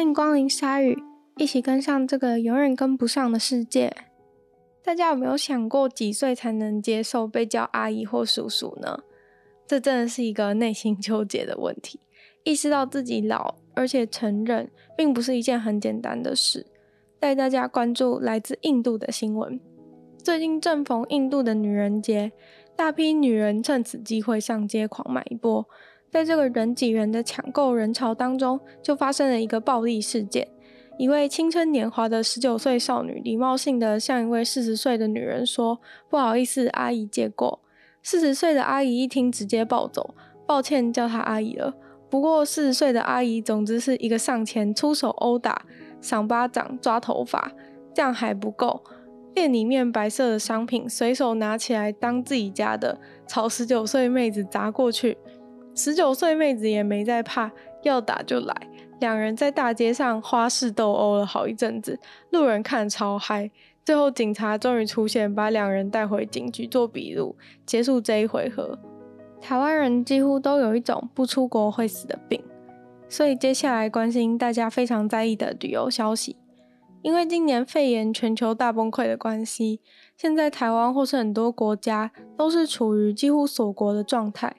欢迎光临鲨鱼，一起跟上这个永远跟不上的世界。大家有没有想过，几岁才能接受被叫阿姨或叔叔呢？这真的是一个内心纠结的问题。意识到自己老，而且承认，并不是一件很简单的事。带大家关注来自印度的新闻。最近正逢印度的女人节，大批女人趁此机会上街狂买一波。在这个人挤人的抢购人潮当中，就发生了一个暴力事件。一位青春年华的十九岁少女，礼貌性的向一位四十岁的女人说：“不好意思，阿姨借过。”四十岁的阿姨一听，直接暴走，抱歉叫她阿姨了。不过四十岁的阿姨，总之是一个上前出手殴打。赏巴掌、抓头发，这样还不够。店里面白色的商品随手拿起来当自己家的，朝十九岁妹子砸过去。十九岁妹子也没在怕，要打就来。两人在大街上花式斗殴了好一阵子，路人看超嗨。最后警察终于出现，把两人带回警局做笔录，结束这一回合。台湾人几乎都有一种不出国会死的病。所以接下来关心大家非常在意的旅游消息，因为今年肺炎全球大崩溃的关系，现在台湾或是很多国家都是处于几乎锁国的状态，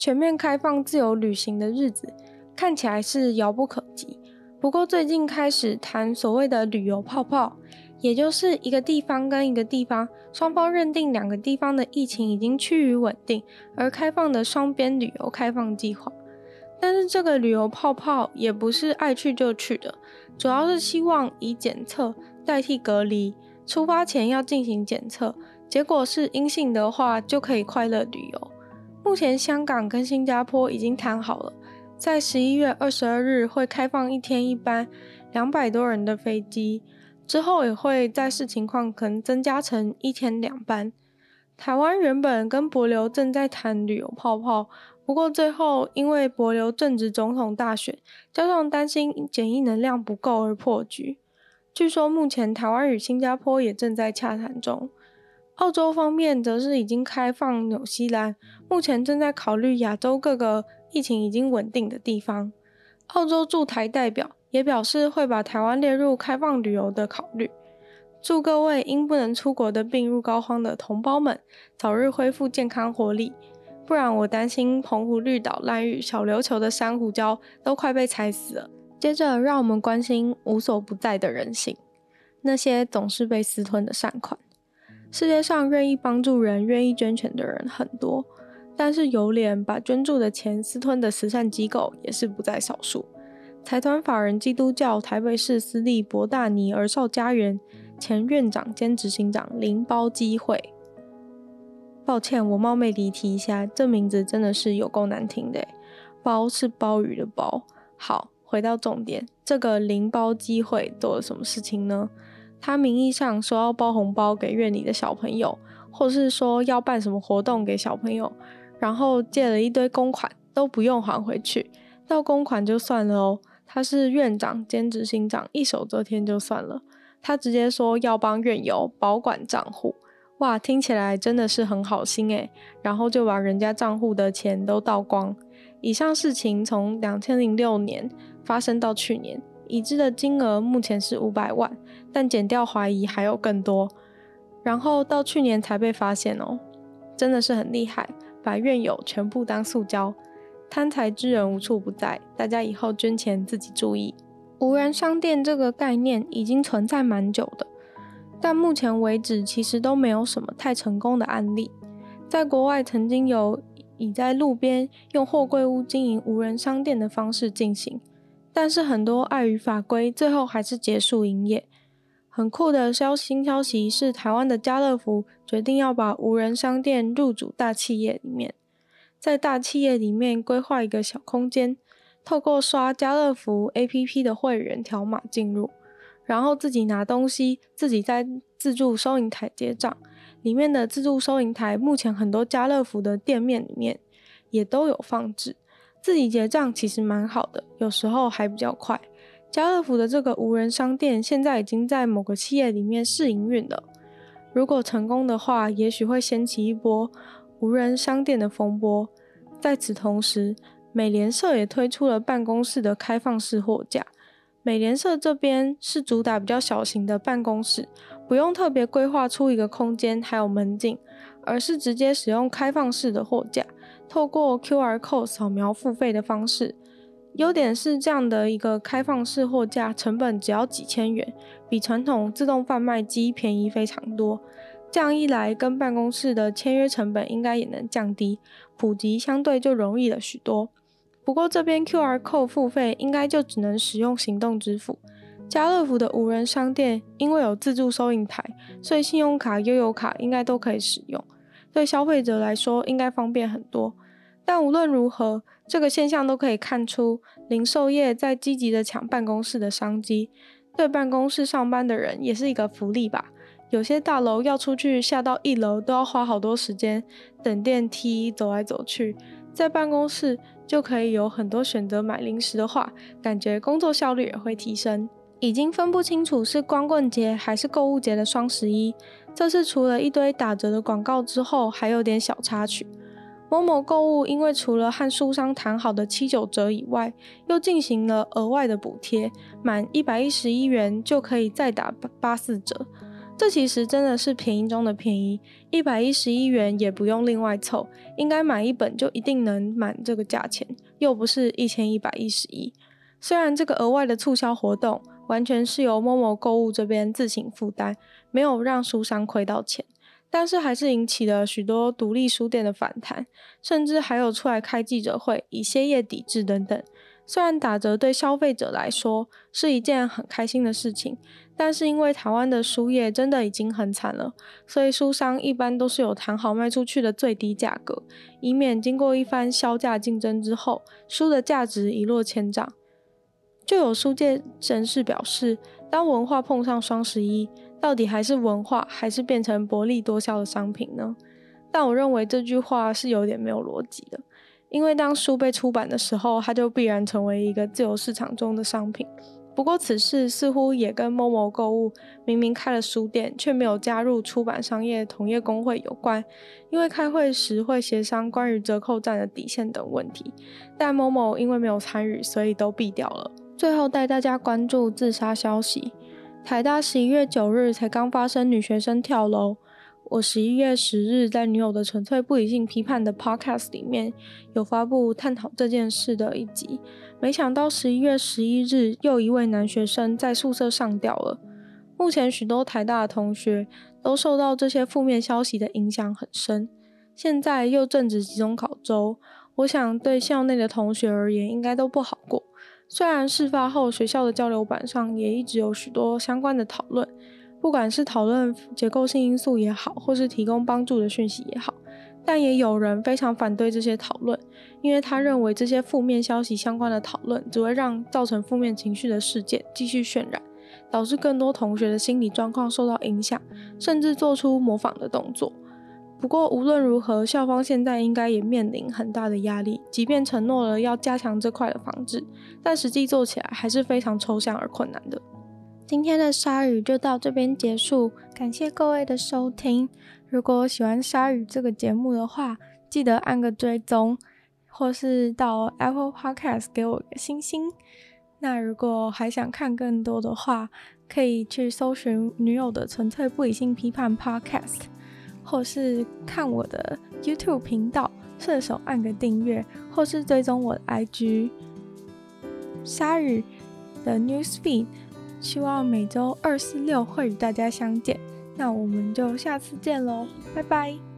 全面开放自由旅行的日子看起来是遥不可及。不过最近开始谈所谓的旅游泡泡，也就是一个地方跟一个地方双方认定两个地方的疫情已经趋于稳定而开放的双边旅游开放计划。但是这个旅游泡泡也不是爱去就去的，主要是希望以检测代替隔离，出发前要进行检测，结果是阴性的话就可以快乐旅游。目前香港跟新加坡已经谈好了，在十一月二十二日会开放一天一班两百多人的飞机，之后也会再视情况可能增加成一天两班。台湾原本跟博流正在谈旅游泡泡。不过最后，因为博流正值总统大选，加上担心检疫能量不够而破局。据说目前台湾与新加坡也正在洽谈中。澳洲方面则是已经开放纽西兰，目前正在考虑亚洲各个疫情已经稳定的地方。澳洲驻台代表也表示会把台湾列入开放旅游的考虑。祝各位因不能出国的病入膏肓的同胞们早日恢复健康活力。不然我担心澎湖绿岛、兰屿、小琉球的珊瑚礁都快被踩死了。接着，让我们关心无所不在的人性，那些总是被私吞的善款。世界上愿意帮助人、愿意捐钱的人很多，但是有脸把捐助的钱私吞的慈善机构也是不在少数。财团法人基督教台北市私立博大尼儿少家园前院长兼执行长林包机会。抱歉，我冒昧离题一下，这名字真的是有够难听的。包是鲍鱼的鲍。好，回到重点，这个林包机会做了什么事情呢？他名义上说要包红包给院里的小朋友，或是说要办什么活动给小朋友，然后借了一堆公款都不用还回去，到公款就算了哦。他是院长兼执行长，一手遮天就算了，他直接说要帮院友保管账户。哇，听起来真的是很好心诶，然后就把人家账户的钱都倒光。以上事情从两千零六年发生到去年，已知的金额目前是五百万，但减掉怀疑还有更多。然后到去年才被发现哦，真的是很厉害，把院友全部当塑胶。贪财之人无处不在，大家以后捐钱自己注意。无人商店这个概念已经存在蛮久的。但目前为止，其实都没有什么太成功的案例。在国外，曾经有以在路边用货柜屋经营无人商店的方式进行，但是很多碍于法规，最后还是结束营业。很酷的消新消息是，台湾的家乐福决定要把无人商店入主大企业里面，在大企业里面规划一个小空间，透过刷家乐福 APP 的会员条码进入。然后自己拿东西，自己在自助收银台结账。里面的自助收银台，目前很多家乐福的店面里面也都有放置。自己结账其实蛮好的，有时候还比较快。家乐福的这个无人商店现在已经在某个企业里面试营运了。如果成功的话，也许会掀起一波无人商店的风波。在此同时，美联社也推出了办公室的开放式货架。美联社这边是主打比较小型的办公室，不用特别规划出一个空间还有门禁，而是直接使用开放式的货架，透过 QR code 扫描付费的方式。优点是这样的一个开放式货架，成本只要几千元，比传统自动贩卖机便宜非常多。这样一来，跟办公室的签约成本应该也能降低，普及相对就容易了许多。不过这边 QR code 付费应该就只能使用行动支付。家乐福的无人商店因为有自助收银台，所以信用卡、悠游卡应该都可以使用，对消费者来说应该方便很多。但无论如何，这个现象都可以看出零售业在积极的抢办公室的商机，对办公室上班的人也是一个福利吧。有些大楼要出去下到一楼都要花好多时间等电梯，走来走去，在办公室。就可以有很多选择买零食的话，感觉工作效率也会提升。已经分不清楚是光棍节还是购物节的双十一，这次除了一堆打折的广告之后，还有点小插曲。某某购物因为除了和书商谈好的七九折以外，又进行了额外的补贴，满一百一十一元就可以再打八四折。这其实真的是便宜中的便宜，一百一十一元也不用另外凑，应该买一本就一定能满这个价钱，又不是一千一百一十一。虽然这个额外的促销活动完全是由 momo 购物这边自行负担，没有让书商亏到钱，但是还是引起了许多独立书店的反弹，甚至还有出来开记者会以歇业抵制等等。虽然打折对消费者来说是一件很开心的事情。但是因为台湾的书业真的已经很惨了，所以书商一般都是有谈好卖出去的最低价格，以免经过一番削价竞争之后，书的价值一落千丈。就有书界人士表示，当文化碰上双十一，到底还是文化，还是变成薄利多销的商品呢？但我认为这句话是有点没有逻辑的，因为当书被出版的时候，它就必然成为一个自由市场中的商品。不过，此事似乎也跟某某购物明明开了书店，却没有加入出版商业同业公会有关，因为开会时会协商关于折扣战的底线等问题。但某某因为没有参与，所以都避掉了。最后带大家关注自杀消息：台大十一月九日才刚发生女学生跳楼。我十一月十日在女友的纯粹不理性批判的 podcast 里面有发布探讨这件事的一集。没想到十一月十一日，又一位男学生在宿舍上吊了。目前许多台大的同学都受到这些负面消息的影响很深。现在又正值期中考周，我想对校内的同学而言应该都不好过。虽然事发后学校的交流板上也一直有许多相关的讨论，不管是讨论结构性因素也好，或是提供帮助的讯息也好。但也有人非常反对这些讨论，因为他认为这些负面消息相关的讨论只会让造成负面情绪的事件继续渲染，导致更多同学的心理状况受到影响，甚至做出模仿的动作。不过无论如何，校方现在应该也面临很大的压力，即便承诺了要加强这块的防治，但实际做起来还是非常抽象而困难的。今天的鲨鱼就到这边结束，感谢各位的收听。如果喜欢鲨鱼这个节目的话，记得按个追踪，或是到 Apple Podcast 给我个星星。那如果还想看更多的话，可以去搜寻女友的纯粹不理性批判 Podcast，或是看我的 YouTube 频道，顺手按个订阅，或是追踪我的 IG 鲨鱼的 Newsfeed。希望每周二、四、六会与大家相见。那我们就下次见喽，拜拜。